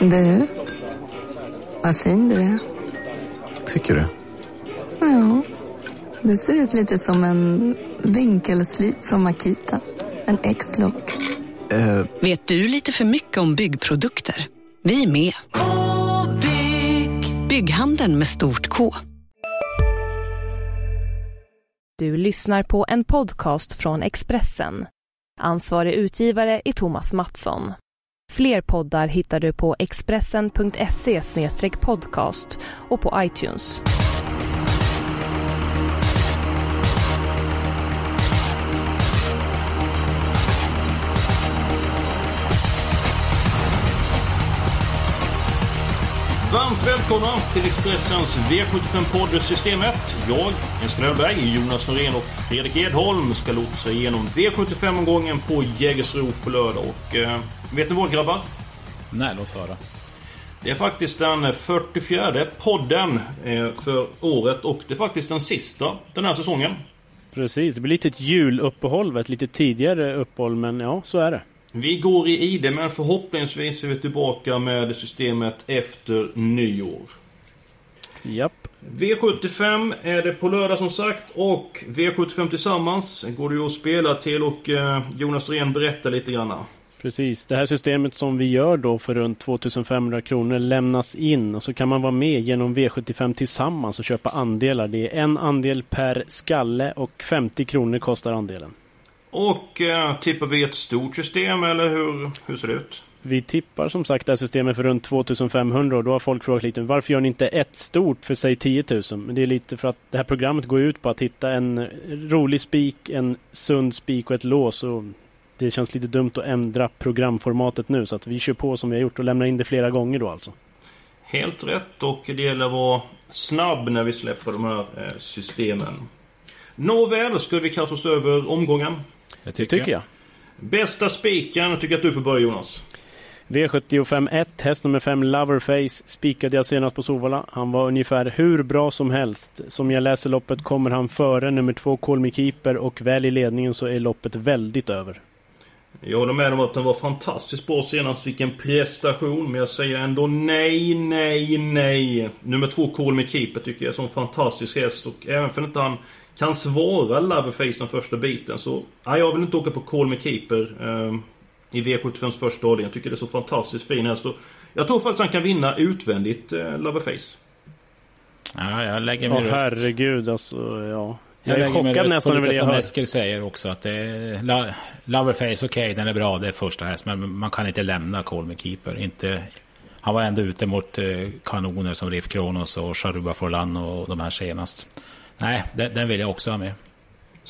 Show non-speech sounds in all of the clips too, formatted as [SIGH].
Du, vad fin du är. Tycker du? Ja, du ser ut lite som en vinkelslip från Makita. En X-look. Eh, Vet du lite för mycket om byggprodukter? Vi är med. -bygg. Bygghandeln med stort K. Du lyssnar på en podcast från Expressen. Ansvarig utgivare är Thomas Mattsson. Fler poddar hittar du på expressen.se podcast och på iTunes. Varmt välkomna till Expressens V75-podd Systemet. Jag, Eskil Öberg, Jonas Norén och Fredrik Edholm ska lotsa igenom V75-omgången på Jägersro på lördag. Och eh, vet ni vad grabbar? Nej, låt höra. Det är faktiskt den 44 podden eh, för året och det är faktiskt den sista den här säsongen. Precis, det blir lite ett juluppehåll, ett lite tidigare uppehåll, men ja, så är det. Vi går i ide men förhoppningsvis är vi tillbaka med systemet efter nyår. Japp. V75 är det på lördag som sagt och V75 tillsammans går det ju att spela till och eh, Jonas Norén berättar lite granna. Precis, det här systemet som vi gör då för runt 2500 kronor lämnas in och så kan man vara med genom V75 tillsammans och köpa andelar. Det är en andel per skalle och 50 kronor kostar andelen. Och eh, tippar vi ett stort system eller hur, hur ser det ut? Vi tippar som sagt det här systemet för runt 2500 och då har folk frågat lite varför gör ni inte ett stort för säg 10 000? Men det är lite för att det här programmet går ut på att hitta en rolig spik, en sund spik och ett lås. Och det känns lite dumt att ändra programformatet nu så att vi kör på som vi har gjort och lämnar in det flera gånger då alltså. Helt rätt och det gäller att vara snabb när vi släpper de här eh, systemen. Nåväl, ska vi kasta oss över omgången? Det Det tycker jag. Bästa spiken, jag tycker att du får börja Jonas. V75 1, häst nummer 5 Loverface spikade jag senast på Solvalla. Han var ungefär hur bra som helst. Som jag läser loppet kommer han före nummer 2 Call Me Keeper och väl i ledningen så är loppet väldigt över. Jag håller med om att den var fantastiskt bra senast. Vilken prestation. Men jag säger ändå nej, nej, nej. Nummer två, Call Me Keeper, tycker jag är en fantastisk häst. Och även för att han kan svara Loverface den första biten så... Nej, jag vill inte åka på Call Me Keeper eh, i V75s första avdelning. Jag tycker det är så fantastiskt fin häst. Och jag tror faktiskt han kan vinna utvändigt eh, Loverface. Ja, jag lägger min röst. herregud alltså, ja. Jag är lägger min chockad nästan över det jag som hör. Eskil säger också att det är... La, Loverface, okej, den är bra, det är första häst. Men man kan inte lämna Call Me Keeper. Inte... Han var ändå ute mot eh, kanoner som Riff Kronos och Sharuba Forlan och de här senast. Nej, den, den vill jag också ha med.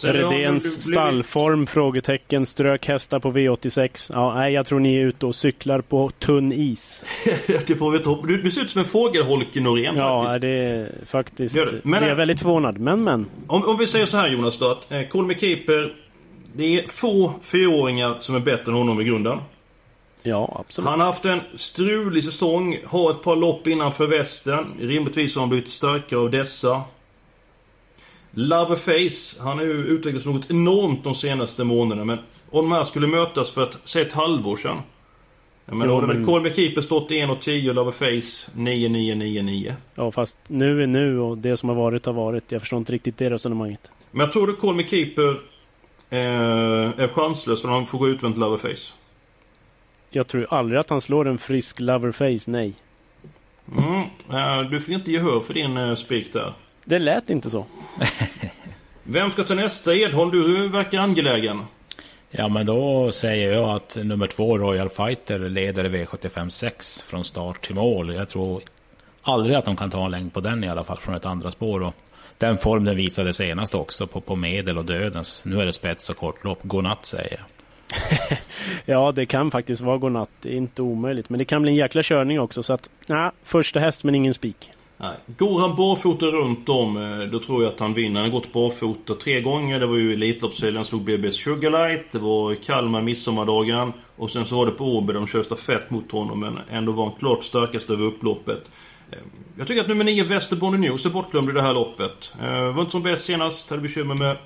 Redéns stallform? Frågetecken. Strök hästar på V86. Ja, nej, jag tror ni är ute och cyklar på tunn is. [LAUGHS] det får vi hoppa- du, du ser ut som en fågelholke Norén Ja, faktiskt. det är faktiskt... Gör det. Men- det är jag väldigt förvånad. Men, men. Om, om vi säger så här Jonas då att eh, Call Me Keeper Det är få fyraåringar som är bättre än honom i grunden. Ja, absolut. Han har haft en strulig säsong, har ett par lopp innanför västen. Rimligtvis har han blivit starkare av dessa. Loverface, han har ju utvecklats något enormt de senaste månaderna men om de här skulle mötas för ett, säg ett halvår sedan. Ja, men Jo, men- Colby Keeper stått 1,10 och Loverface 9,999. Ja, fast nu är nu och det som har varit har varit. Jag förstår inte riktigt det resonemanget. Men jag tror du Colby Keeper eh, är chanslös om han får gå utvänt Loverface. Jag tror aldrig att han slår en frisk loverface, nej. Mm, eh, du fick inte gehör för din eh, spik där. Det lät inte så. [LAUGHS] Vem ska ta nästa Edholm? Du verkar angelägen. Ja, men då säger jag att nummer två, Royal Fighter, leder V75 6 från start till mål. Jag tror aldrig att de kan ta en längd på den i alla fall från ett andra spår. Och den form den visade senast också på, på medel och dödens. Nu är det spets och kortlopp. Godnatt säger jag. [LAUGHS] Ja, det kan faktiskt vara godnatt. Det är inte omöjligt. Men det kan bli en jäkla körning också. Så att, nej, första häst men ingen spik. Nej. Går han barfota runt om, eh, då tror jag att han vinner. Han har gått barfota tre gånger. Det var ju Elitloppshelgen, slog BB's Sugarlight. Det var Kalmar midsommardagen. Och sen så var det på Åby, de körde stafett mot honom. Men ändå var han klart starkast över upploppet. Eh, jag tycker att nummer 9, Västerbourne News, är bortglömd i det här loppet. Eh, var inte som bäst senast, hade bekymmer med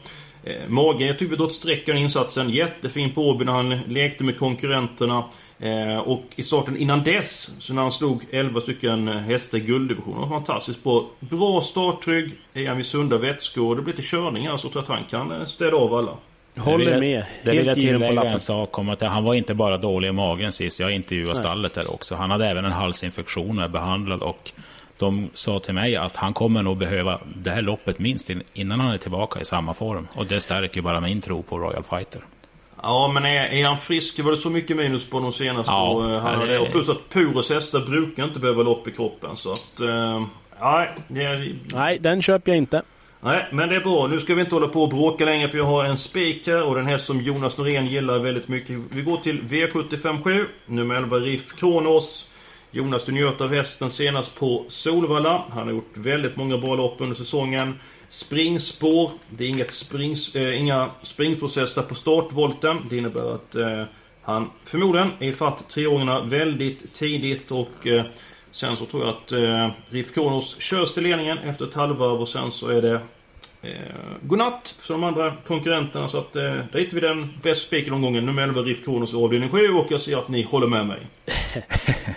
magen. Jag tycker vi drar ett streck av den insatsen. Jättefin på Åby när han lekte med konkurrenterna. Eh, och i starten innan dess, så när han slog 11 stycken hästar i gulddivisionen, var fantastiskt bra. Bra starttrygg, är han vid sunda vätskor och det blir till körningar så tror jag att han kan eh, städa av alla. Håller med. Det vill jag på tillägga lappen. en sak om att han var inte bara dålig i magen sist. Jag intervjuade Nej. stallet där också. Han hade även en halsinfektion och är behandlad och de sa till mig att han kommer nog behöva det här loppet minst in, innan han är tillbaka i samma form. Och det stärker bara min tro på Royal Fighter. Ja, men är, är han frisk? Var det så mycket minus på de senaste? Ja, och, han, det- och plus att Puros hästar brukar inte behöva lopp i kroppen. Så att... Eh, nej, det är, Nej, den köper jag inte. nej, men det är bra. Nu ska vi inte hålla på och bråka längre för jag har en spik här och den här som Jonas Norén gillar väldigt mycket. Vi går till V757, nummer 11 Riff Kronos. Jonas, du njöt av hästen senast på Solvalla. Han har gjort väldigt många bra lopp under säsongen. Springspår. Det är inget springs, eh, inga springprocesser på startvolten. Det innebär att eh, han förmodligen är ifatt treåringarna väldigt tidigt och eh, sen så tror jag att eh, RIF Kronos körs till ledningen efter ett halvvarv och sen så är det godnatt för de andra konkurrenterna så att eh, där hittar vi den bäst spiken omgången. Nummer 11 Riff Kronos i avdelning 7 och jag ser att ni håller med mig. [LAUGHS]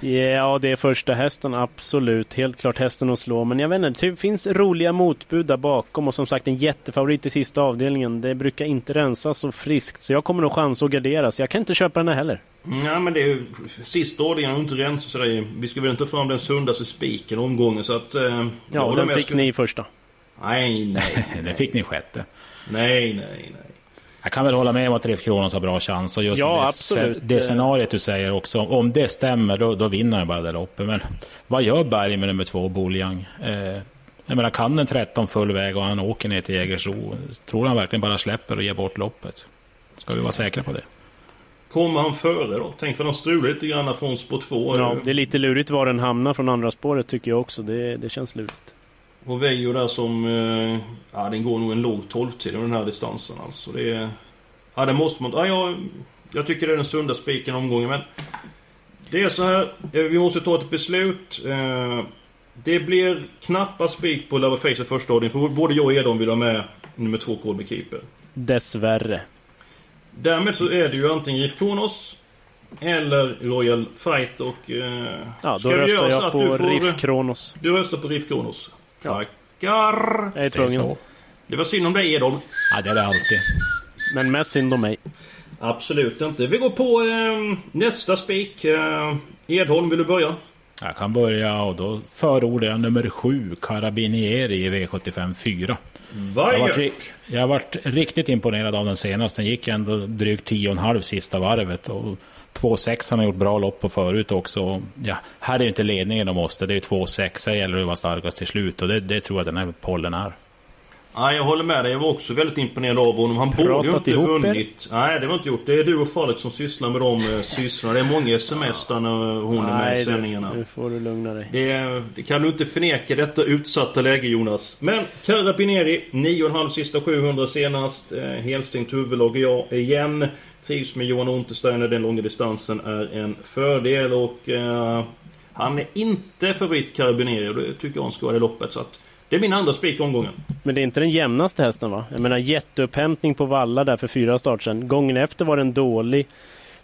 Ja, det är första hästen, absolut. Helt klart hästen att slå. Men jag vet inte, det finns roliga motbud där bakom och som sagt en jättefavorit i sista avdelningen. Det brukar inte rensas så friskt, så jag kommer nog chansa att gardera. Så jag kan inte köpa den här heller. Ja men det är ju sista ordningen och inte rensa sådär. Vi ska väl inte fram den sundaste spiken omgången så att... Eh, Ja, den fick ni i första. Nej, nej, [LAUGHS] Det fick ni sjätte. nej, nej, nej. Jag kan väl hålla med om att Riff Kronos har bra chans. Och just Ja, det, absolut. det scenariet du säger också. Om det stämmer, då, då vinner han bara det loppet. Men vad gör Berg med nummer två, Boljang? Eh, jag menar, kan den 13 full väg och han åker ner till Jägersro. Tror han verkligen bara släpper och ger bort loppet? Ska vi vara säkra på det? Kommer han före då? Tänk för han strular lite grann från spår 2. Ja, det är lite lurigt var den hamnar från andra spåret tycker jag också. Det, det känns lurigt. Och Vejo där som... Eh, ja, den går nog en låg 12-tid över den här distansen alltså. Det är... Ja, det måste man... Ja, jag, jag tycker det är den sunda spiken omgången, men... Det är så här. eh, Vi måste ta ett beslut. Eh, det blir knappa spik på Lava Face i första ordningen, för både jag och Edon vill ha med nummer två Colby Keeper. Dessvärre. Därmed så är det ju antingen Riff Kronos eller Royal Fight och... Eh, Ja, då röstar jag på får- Riff Kronos. Du röstar på Riff Kronos. Tackar! Jag är tvungen. Det var synd om dig Edon. Ja, det är det alltid. Men mest synd om mig. Absolut inte. Vi går på eh, nästa spik. Eh, Edholm, vill du börja? Jag kan börja och då förordar jag nummer sju, Carabinieri i V75 4. Jag har, varit, jag har varit riktigt imponerad av den senaste. Den gick ändå drygt 10,5 sista varvet. Och 2,6 han har gjort bra lopp på förut också. Ja, här är ju inte ledningen de måste. Det är ju 2,6. Det gäller att vara starkast till slut. Och det, det tror jag den här pollen är. Ja, jag håller med dig. Jag var också väldigt imponerad av honom. Han borde ju Pratat inte ihop er? vunnit. Nej, det var inte gjort. Det är du och Falk som sysslar med de eh, sysslorna. Det är många sms där när hon är med i Nej, sändningarna. du, nu får du lugna dig. Det, det kan du inte förneka detta utsatta läge Jonas. Men Carabinieri, 9,5 sista 700 senast. Eh, helstängt huvudlag och jag igen. Trivs med Johan Untersteiner. Den långa distansen är en fördel och eh, han är inte favorit Carabinieri och det tycker jag han ska vara i loppet. Så att det är min andra spik omgången. Men det är inte den jämnaste hästen va? Jag menar jätteupphämtning på Valla där för fyra start sedan. Gången efter var den dålig.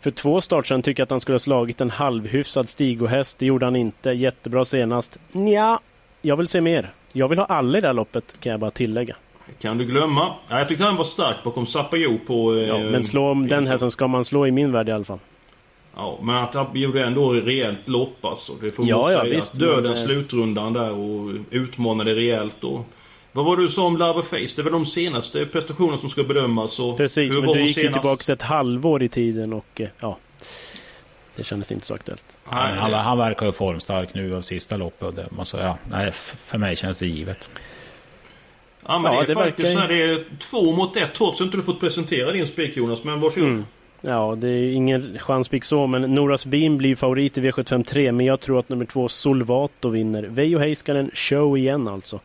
För två start sedan tycker jag att han skulle ha slagit en halvhyfsad stigohäst. Det gjorde han inte. Jättebra senast. Nja, jag vill se mer. Jag vill ha alla i det här loppet kan jag bara tillägga. Kan du glömma? Ja, jag tyckte han var stark bakom Sapajo på... eh, Ja, men slå om den hästen ska man slå i min värld i alla fall. Ja, men att han gjorde ändå rejält lopp alltså. Det får man Ja, ja, säga. visst, Döden men, eh, slutrundan där och utmanade rejält och... Vad var det du sa om Larva Face? Det är väl de senaste prestationerna som ska bedömas och... Precis, hur men var du gick ju senast? tillbaka ett halvår i tiden och eh, ja. Det kändes inte så aktuellt. Han, han, han verkar ju formstark nu av sista loppet. Och det, man sa, ja, nej, för mig känns det givet. Ja, men Ja, det är det faktiskt verkar- så här, det är två mot ett trots att inte du fått presentera din spik Jonas. Men varsågod. Mm. Ja, det är ingen chanspik så, men Noras Beam blir favorit i V753, men jag tror att nummer två Solvato vinner. Veijo Heiskanen show igen alltså.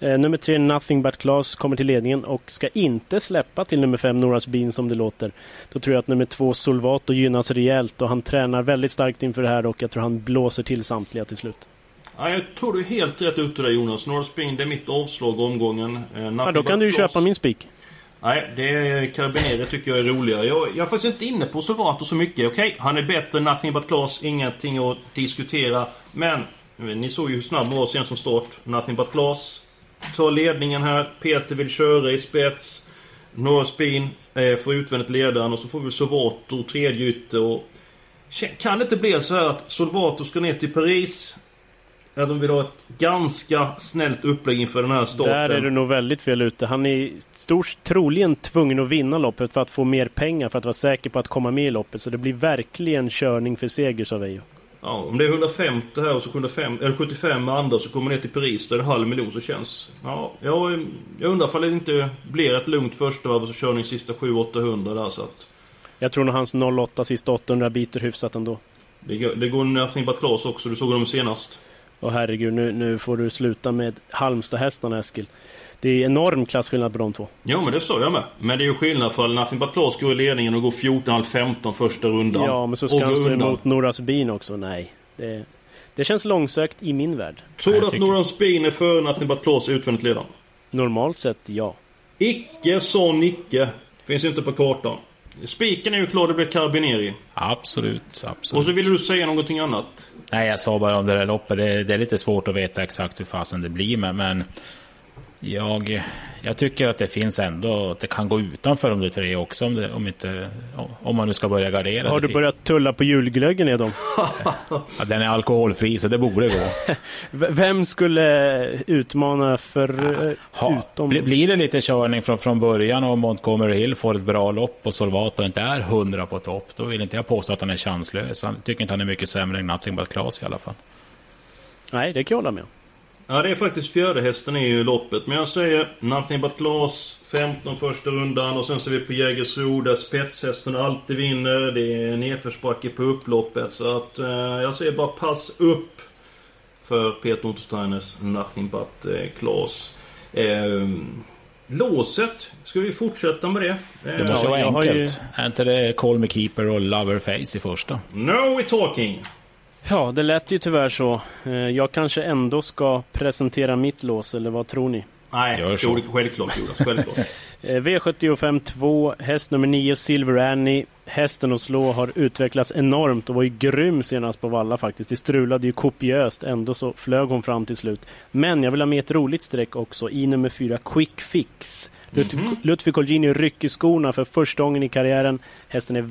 Eh, nummer tre Nothing But Class kommer till ledningen och ska inte släppa till nummer fem Noras Beam som det låter. Då tror jag att nummer två Solvato gynnas rejält och han tränar väldigt starkt inför det här och jag tror han blåser till samtliga till slut. Ja, jag tror du är helt rätt ute där Jonas. North Spring, det är mitt avslag omgången. Eh, Ja, då kan du ju köpa min spik. Nej, det är Carabinieri tycker jag är roligare. Jag, jag är faktiskt inte inne på Sovato så mycket. Okej, okay, han är bättre Nothing But Class. Ingenting att diskutera. Men ni såg ju hur snabb han var sen som start. Nothing But Class tar ledningen här. Peter vill köra i spets. Norra Spin eh, får utvändigt ledaren och så får vi Sovato tredje ytter. Och kan det inte bli så här att Solvato ska ner till Paris? Ja, de vill ha ett ganska snällt upplägg inför den här starten. Där är du nog väldigt fel ute. Han är stort, troligen tvungen att vinna loppet för att få mer pengar för att vara säker på att komma med i loppet. Så det blir verkligen körning för seger, sa Veijo. Ja, om det är 150 här och så 105, eller 75 med andra så kommer ner till Paris där det är en halv miljon så känns... Ja, jag, jag undrar ifall det inte blir ett lugnt första varv och så körning sista 700-800 där så att... Jag tror nog hans 08 sista 800 biter hyfsat ändå. Det, det går nothing but class också, du såg dem senast. Åh herregud, nu, nu får du sluta med Halmstad-hästarna Eskil. Det är enorm klasskillnad på de två. Ja men det sa jag med. Men det är ju skillnad för Nothing But Class går i ledningen och går 14,5-15 första rundan. Ja men så ska han stå emot Noras Bin också. Nej. Det, det känns långsökt i min värld. Tror du att Noras Bin är före Nothing But Class utvändigt ledande? Normalt sett ja. Icke sa Nicke. Finns inte på kartan. Spiken är ju klar, det blir Carabinieri. Absolut, absolut. Och så ville du säga någonting annat? Nej, jag sa bara om det där loppet. Det, det är lite svårt att veta exakt hur fasen det blir, men, men jag, jag tycker att det finns ändå, att det kan gå utanför de tre också om, det, om, inte, om man nu ska börja gardera. Har du börjat tulla på julglöggen Edom? [LAUGHS] ja, den är alkoholfri så det borde gå. [LAUGHS] Vem skulle utmana för ja, ha, utom? Blir det lite körning från, från början och Montgomery Hill får ett bra lopp och Solvato inte är hundra på topp, då vill inte jag påstå att han är chanslös. Jag tycker inte han är mycket sämre än Nothing But Class i alla fall. Nej, det kan jag hålla med om. Ja, det är faktiskt fjärde hästen i loppet. Men jag säger Nothing But Class, 15 första rundan och sen ser vi på Jägersro där spetshästen alltid vinner. Det är nedförsbacke på upploppet. Så att eh, jag säger bara pass upp för Peter Untersteiners Nothing But eh, Class. Eh, låset, ska vi fortsätta med det? Det måste ja, vara enkelt. Ju... Är inte det Call Me Keeper och Loverface i första? No we're talking! Ja, det lät ju tyvärr så. Eh, jag kanske ändå ska presentera mitt lås, eller vad tror ni? Nej, Gör så. självklart Jonas, självklart. [LAUGHS] Eh, V75 2, häst nummer 9, Silver Annie. Hästen att slå har utvecklats enormt och var ju grym senast på Valla faktiskt. Det strulade ju kopiöst, ändå så flög hon fram till slut. Men jag vill ha med ett roligt streck också i nummer 4, Quick Fix. Mm -hmm. Lutfi Colgjini rycker skorna för första gången i karriären. Hästen är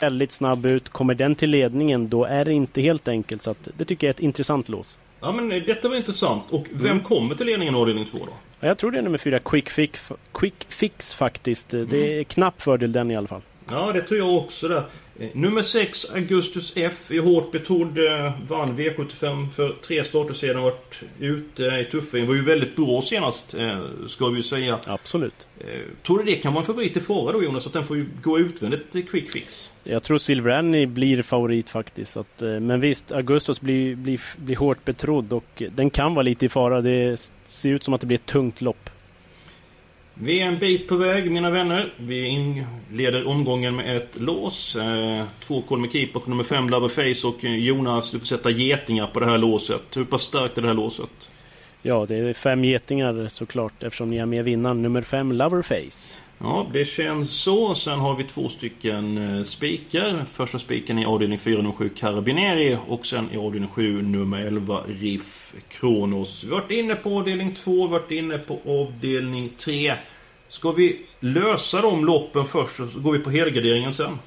väldigt snabb ut. Kommer den till ledningen då är det inte helt enkelt. Så att, det tycker jag är ett intressant lås. Ja men detta var intressant. Och vem mm. kommer till ledningen avdelning 2 då? Ja, jag tror det är nummer 4, Quick Fix, Quick Fix faktiskt. Mm. Det är knapp fördel den i alla fall. Ja det tror jag också där. Eh, nummer 6, Augustus F, är hårt betrodd. Eh, vann V75 för tre starter sedan. Varit ute i tuffing. Var ju väldigt bra senast, eh, ska vi ju säga. Absolut. Tror du det kan vara en favorit i fara då Jonas? Att den får gå utvändigt quick fix? Jag tror Silver Annie blir favorit faktiskt. Att, men visst, Augustus blir, blir, blir hårt betrodd och den kan vara lite i fara. Det ser ut som att det blir ett tungt lopp. Vi är en bit på väg mina vänner. Vi inleder omgången med ett lås. Eh, två två med Keep och nummer fem Loverface och eh, Jonas du får sätta getingar på det här låset. Hur pass starkt är det här låset? Ja det är fem getingar såklart eftersom ni har med vinnaren nummer fem Loverface. Ja, det känns så. Sen har vi två stycken eh, spikar. Första spiken i avdelning 4, nummer 7, Carabinieri. Och sen i avdelning 7, nummer 11, Riff Kronos. Vi har varit inne på avdelning 2, varit inne på avdelning 3. Ska vi lösa de loppen först och så går vi på helgarderingen sen?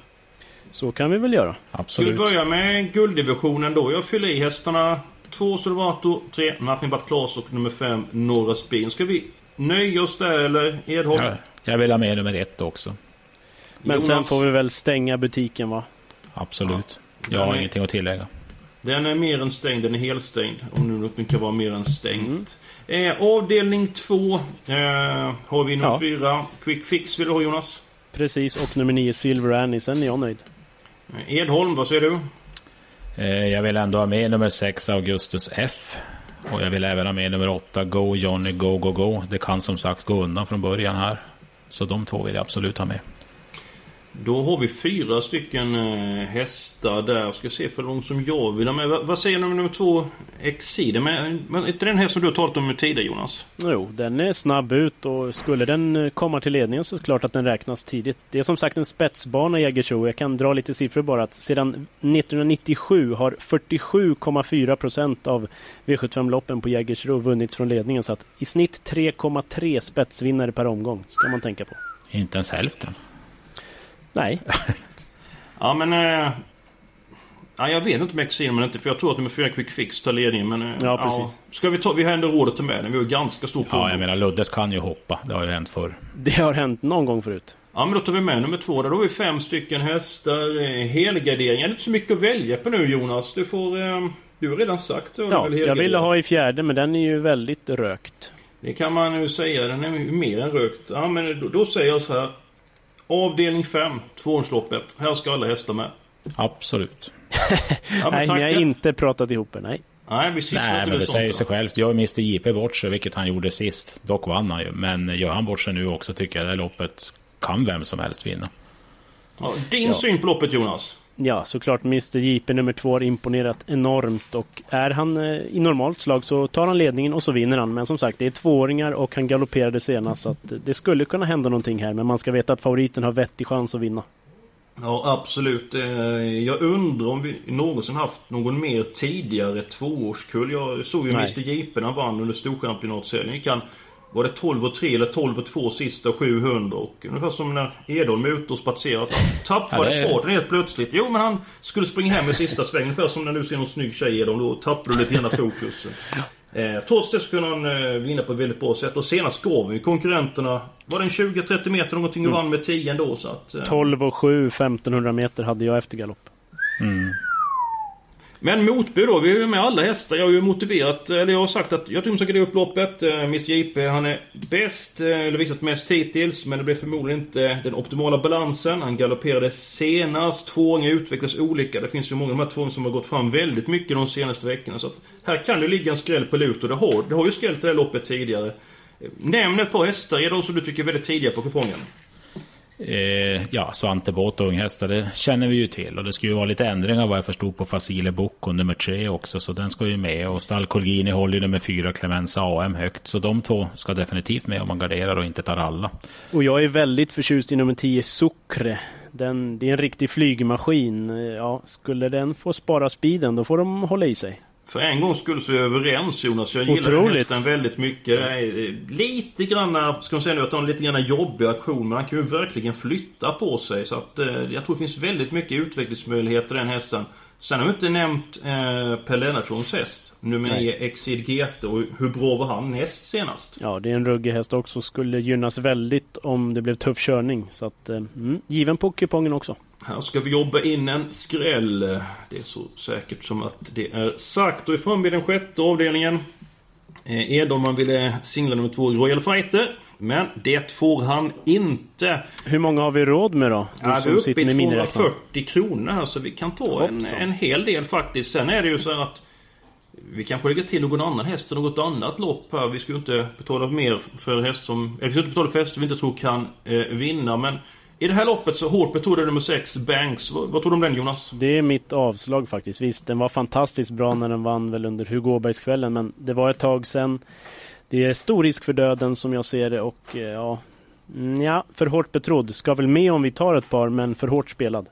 Så kan vi väl göra. Absolut. Ska vi börja med gulddivisionen då? Jag fyller i hästarna. 2 Solvato, 3 Nothing But Class och nummer 5 Norra Spin. Ska vi nöja oss där eller Edholm? Ja. Jag vill ha med nummer ett också. Men Jonas. sen får vi väl stänga butiken va? Absolut. Ja. Jag har ingenting att tillägga. Den är mer än stängd, den är helstängd. Om nu något kan vara mer än stängt. Eh, avdelning 2 eh, har vi nummer Ja. 4. Quick Fix vill du ha Jonas? Precis, och nummer 9 Silver Annie, sen är jag nöjd. Eh, Edholm, vad säger du? Eh, Jag vill ändå ha med nummer 6 Augustus F. Och jag vill även ha med nummer 8 Go Johnny Go Go Go. Det kan som sagt gå undan från början här. Så de två vill jag absolut ha med. Då har vi fyra stycken eh, hästar där. Ska se för de som jag vill ha med. Va, vad säger du om nummer två Exide? Men, men är inte den häst som du har talat om tidigare Jonas? Jo, den är snabb ut och skulle den eh, komma till ledningen så är det klart att den räknas tidigt. Det är som sagt en spetsbana i Jägersro. Jag kan dra lite siffror bara. Att sedan 1997 har 47,4 procent av V75-loppen på Jägersro vunnits från ledningen. Så att i snitt 3,3 spetsvinnare per omgång ska man tänka på. Inte ens hälften. Nej, [LAUGHS] Ja men... Eh, ja, jag vet inte med Exide men inte för jag tror att nummer fyra Quick Fix tar ledningen men... Eh, Ja, precis. Ska vi ta... Vi har ändå råd att ta med den. Vi har ganska stor Ja, jag menar Luddes kan ju hoppa. Det har ju hänt förr. det har hänt någon gång förut. Ja men då tar vi med nummer två där. Då har vi fem stycken hästar. Eh, helgardering. Det är inte så mycket att välja på nu Jonas. Du får... Eh, du har redan sagt det. Ja, jag ville ha i fjärde men den är ju väldigt rökt. Det kan man nu säga. Den är ju mer än rökt. Ja men då, då säger jag så här. Avdelning 5, tvåårsloppet. Här ska alla hästar med. Absolut. Ja, men Nej, ni har inte pratat ihop er. Nej. Nej, vi Nej, inte men det säger sig självt. Jag och Mr JP bort sig, vilket han gjorde sist. Dock vann han ju. Men gör han bort sig nu också tycker jag det här loppet kan vem som helst vinna. Ja, din Ja. syn på loppet Jonas? Ja, såklart Mr JP nummer två har imponerat enormt och är han eh, i normalt slag så tar han ledningen och så vinner han. Men som sagt, det är tvååringar och han galopperade senast så att det skulle kunna hända någonting här. Men man ska veta att favoriten har vettig chans att vinna. Ja, absolut. Eh, Jag undrar om vi någonsin haft någon mer tidigare tvåårskull. Jag såg ju Nej. Mr JP när han vann under Storchampionatsserien. Gick han, var det 12 och 3 eller 12 och 2 sista 700? Och ungefär som när Edholm är ute och spatserar. att Han tappade Ja, är- farten helt plötsligt. Jo, men han skulle springa hem i sista svängen. Ungefär som när du ser någon snygg tjej Edholm. Då tappar du lite grann fokus. Eh, trots det så kunde han eh, vinna på ett väldigt bra sätt. Och senast gav ju konkurrenterna... Var det en 20-30 meter någonting och vann med 10 ändå så att... Eh, 12 och 7, 1500 meter hade jag efter galopp. Men motbud då, vi är ju med alla hästar. Jag har ju motiverat, eller jag har sagt att jag tror de ska gå upp loppet. Eh, Mr JP, han är bäst, eh, eller visat mest hittills. Men det blev förmodligen inte den optimala balansen. Han galopperade senast. Tvååringar utvecklas olika. Det finns ju många av de här tvååringarna som har gått fram väldigt mycket de senaste veckorna. Så att här kan det ligga en skräll på Luto. och det har, det har ju skrällt det här loppet tidigare. Nämn ett par hästar, är de som du tycker är väldigt tidiga på kupongen? Eh, ja, Svante Båt och unghästar, det känner vi ju till. Och det ska ju vara lite ändringar vad jag förstod på Facile Book och nummer tre också. Så den ska ju med. Och Stall Colgini håller ju nummer fyra Clemens AM högt. Så de två ska definitivt med om man garderar och inte tar alla. Och jag är väldigt förtjust i nummer tio Sucre. Den, det är en riktig flygmaskin. Ja, skulle den få spara speeden då får de hålla i sig. För en gång skulle så är vi överens Jonas. Jag gillar den Otroligt. hästen väldigt mycket. Eh, lite grann, ska man säga nu, att han har lite grann jobbig aktion. Men han kan ju verkligen flytta på sig. Så att eh, jag tror det finns väldigt mycket utvecklingsmöjligheter i den hästen. Sen har vi inte nämnt eh, Per Lennartssons häst. Nummer Nej. 9 Exid GT och hur bra var han näst senast? Ja, det är en ruggig häst också. Skulle gynnas väldigt om det blev tuff körning. Så att, eh, mm, given på kupongen också. Här ska vi jobba in en skräll. Det är så säkert som att det är sagt. Och är framme vid den sjätte avdelningen. Eh, Edholm ville singla nummer två Royal Fighter. Men det får han inte. Hur många har vi råd med då? Du Ja, vi är som uppe i med miniräknaren. 240 kronor här så vi kan ta en, en hel del faktiskt. Sen är det ju så här att vi kanske lägger till någon annan häst i något annat lopp här. Vi ska ju inte betala mer för häst som... Eller vi ska inte betala för hästar vi inte tror kan eh, vinna. Men i det här loppet så hårt betonade nummer 6 Banks. Vad, vad tror du om den Jonas? Det är mitt avslag faktiskt. Visst, den var fantastiskt bra när den vann väl under Hugo Åbergskvällen. Men det var ett tag sedan. Det är stor risk för döden som jag ser det och eh, ja... mm, Ja, för hårt betrodd. Ska väl med om vi tar ett par, men för hårt spelad.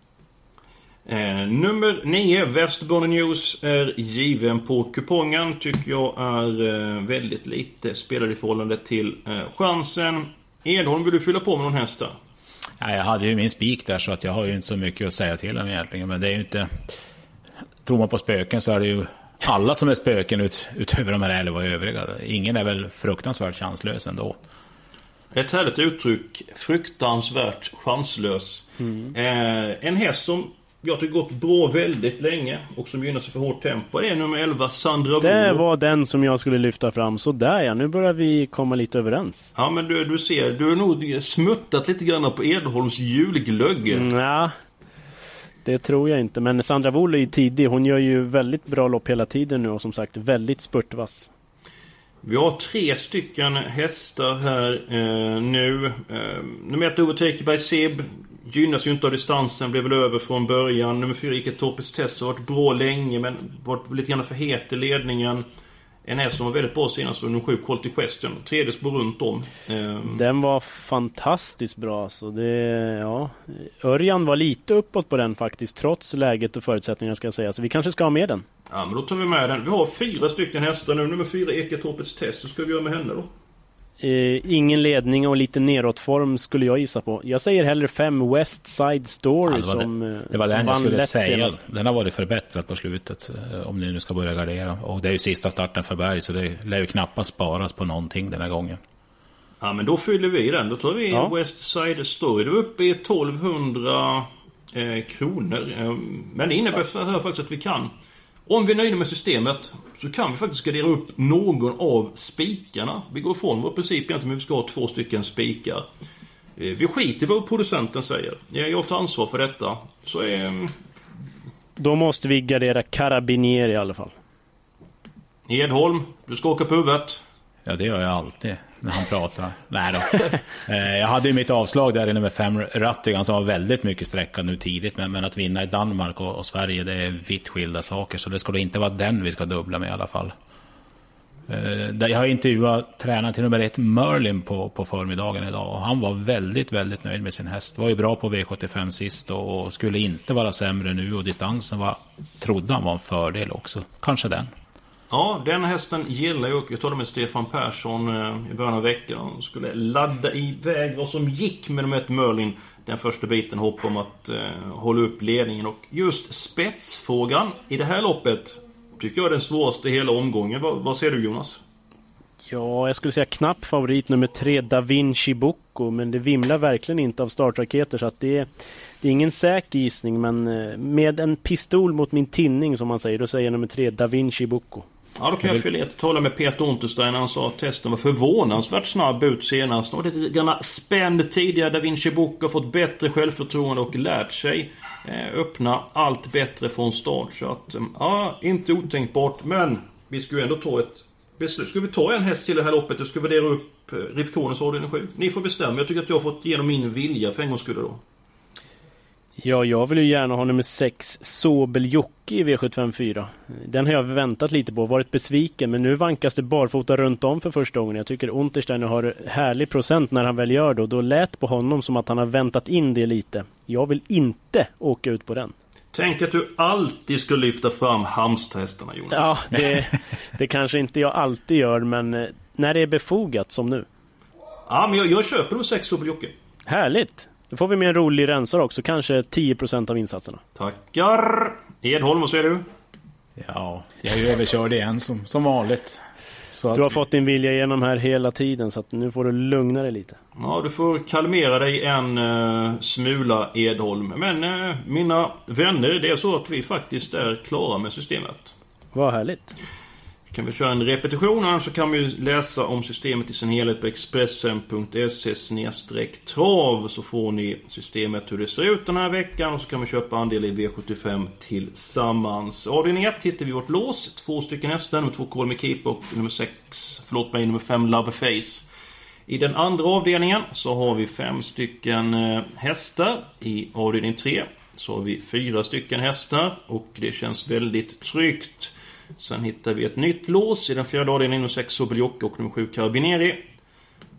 Eh, nummer 9, Västerbotten News, är given på kupongen. Tycker jag är eh, väldigt lite spelad i förhållande till eh, chansen. Edholm, vill du fylla på med någon häst där? Ja, jag hade ju min spik där så att jag har ju inte så mycket att säga till om egentligen. Men det är ju inte... Tror man på spöken så är det ju alla som är spöken ut, utöver de här elva övriga. Ingen är väl fruktansvärt chanslös ändå. Ett härligt uttryck. Fruktansvärt chanslös. Eh, en häst som jag tycker gått bra väldigt länge och som gynnar sig för hårt tempo. Det är nummer 11, Sandra Det var den som jag skulle lyfta fram. Så där ja, nu börjar vi komma lite överens. Ja men du, du ser, du har nog smuttat lite grann på Edholms julglögg. Mm, ja, det tror jag inte. Men Sandra Wohl är ju tidig. Hon gör ju väldigt bra lopp hela tiden nu och som sagt väldigt spurtvass. Vi har tre stycken hästar här eh, nu. Eh, nummer ett Overtaker by Sib. Gynnas ju inte av distansen, blev väl över från början. Nummer fyra Ike Torpes Test har varit bra länge men varit lite grann för het i ledningen. En häst som var väldigt bra senast var nummer sju Quality Question. Tredje spår runt om. Eh, Den var fantastiskt bra så det, ja. Örjan var lite uppåt på den faktiskt trots läget och förutsättningarna ska jag säga. Så vi kanske ska ha med den. Ja men då tar vi med den. Vi har fyra stycken hästar nu. Nummer fyra Eke Torpes Test. Hur ska vi göra med henne då? Eh, ingen ledning och lite neråtform skulle jag gissa på. Jag säger hellre fem West Side Story Ja, det var som, det, eh, det, var som den jag vann skulle lätt säga. senast. Den har varit förbättrad på slutet. eh, Om ni nu ska börja gardera. Och det är ju sista starten för Berg. Så det lär ju knappast sparas på någonting den här gången. Ja men då fyller vi den. Då tar vi Ja. West Side Story. Då är uppe i 1200 eh, kronor. Eh, men det innebär faktiskt att vi kan. Om vi är nöjda med systemet så kan vi faktiskt gradera upp någon av spikarna. Vi går ifrån vår princip egentligen men vi ska ha två stycken spikar. Eh, vi skiter i vad producenten säger. Ja, Jag tar ansvar för detta. Så eh, Då måste vi gardera Carabinieri i alla fall. Edholm, du ska åka på huvudet. Ja, det gör jag alltid när han pratar. [LAUGHS] Nej då. Eh, Jag hade ju mitt avslag där i nummer fem, Rattigan, som var väldigt mycket sträckad nu tidigt. Men, men att vinna i Danmark och, och Sverige, det är vitt skilda saker. Så det då inte vara den vi ska dubbla med i alla fall. Eh, Jag har intervjuat tränaren till nummer ett, Merlin, på, på förmiddagen idag. Och han var väldigt, väldigt nöjd med sin häst. Var ju bra på V75 sist och, och skulle inte vara sämre nu. Och distansen var, trodde han var en fördel också. Kanske den. Ja, den hästen gillar jag. Jag talade med Stefan Persson eh, i början av veckan. Skulle ladda iväg vad som gick med nummer ett Merlin. Den första biten hopp om att eh, hålla upp ledningen. Och just spetsfrågan i det här loppet tycker jag är den svåraste hela omgången. Vad, vad säger du Jonas? Ja, jag skulle säga knapp favorit nummer tre, Da Vinci Bocco. Men det vimlar verkligen inte av startraketer så att det är, det är ingen säker gissning. Men eh, med en pistol mot min tinning som man säger, då säger jag nummer tre, Da Vinci Bocco. Ja, då kan jag fylla i att tala med Peter Unterstein. Han sa att testen var förvånansvärt snabb ut senast. Och lite grann spänd tidigare. Da Vinci Book har fått bättre självförtroende och lärt sig eh, öppna allt bättre från start. Så att, eh, ja, inte otänkbart. Men vi ju ändå ta ett beslut. Ska vi ta en häst till det här loppet? Eller ska vi värdera upp eh, Rif Konens avdelning 7? Ni får bestämma. Jag tycker att jag har fått igenom min vilja för en gångs skull då. Ja, jag vill ju gärna ha nummer 6, Sobel Jocke i V754. Den har jag väntat lite på, varit besviken, men nu vankas det barfota runt om för första gången. Jag tycker Unterstein har härlig procent när han väl gör det och då lät på honom som att han har väntat in det lite. Jag vill inte åka ut på den. Tänk att du alltid ska lyfta fram Halmstadhästarna Jonas. Ja, det, det kanske inte jag alltid gör, men eh, när det är befogat som nu. Ja, men jag, jag köper nummer 6 Sobel Jocke. Härligt! Då får vi med en rolig rensare också, kanske 10% av insatserna. Tackar! Edholm, vad säger du? Ja, jag är ju överkörd igen som, som vanligt. Så Du har vi- fått din vilja igenom här hela tiden, så att nu får du lugna dig lite. Ja, du får kalmera dig en uh, smula Edholm. Men eh, mina vänner, det är så att vi faktiskt är klara med systemet. Vad härligt. Kan vi köra en repetition annars så kan vi läsa om systemet i sin helhet på expressen.se trav så får ni systemet hur det ser ut den här veckan och så kan vi köpa andel i V75 tillsammans. Avdelning 1 hittar vi vårt lås. Två stycken hästar, nummer 2 Call Me Keep och nummer 6, förlåt mig, nummer 5 Love Face. I den andra avdelningen så har vi fem stycken eh, hästar. I avdelning 3 så har vi fyra stycken hästar och det känns väldigt tryggt. Sen hittar vi ett nytt lås i den fjärde avdelningen, nummer 6 Sobeljocke och nummer 7 Carabinieri.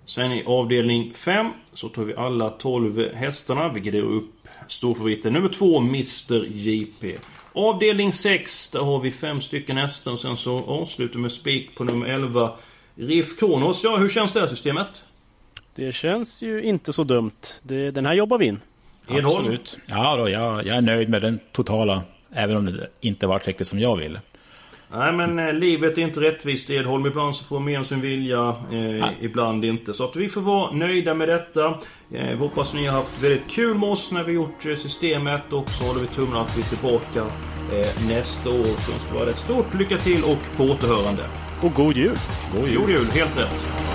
Sen i avdelning 5 så tar vi alla 12 hästarna, vilket är upp storfavoriten nummer 2 Mr JP. Avdelning 6, där har vi fem stycken hästar och sen så avslutar vi med spik på nummer 11 Riff Kronos. Ja, hur känns det här systemet? Det känns ju inte så dumt. Det, den här jobbar vi in. Edholm? Absolut. Ja, då, jag, jag är nöjd med den totala. Även om det inte var riktigt som jag ville. Nej men eh, livet är inte rättvist Edholm. Ibland så får man igenom sin vilja, eh, ibland inte. Så att vi får vara nöjda med detta. Eh, vi hoppas ni har haft väldigt kul med oss när vi gjort eh, systemet och så håller vi tummarna att vi är tillbaka eh, nästa år. Så ska vara ett stort lycka till och på återhörande. Och god jul! God jul, god jul helt rätt.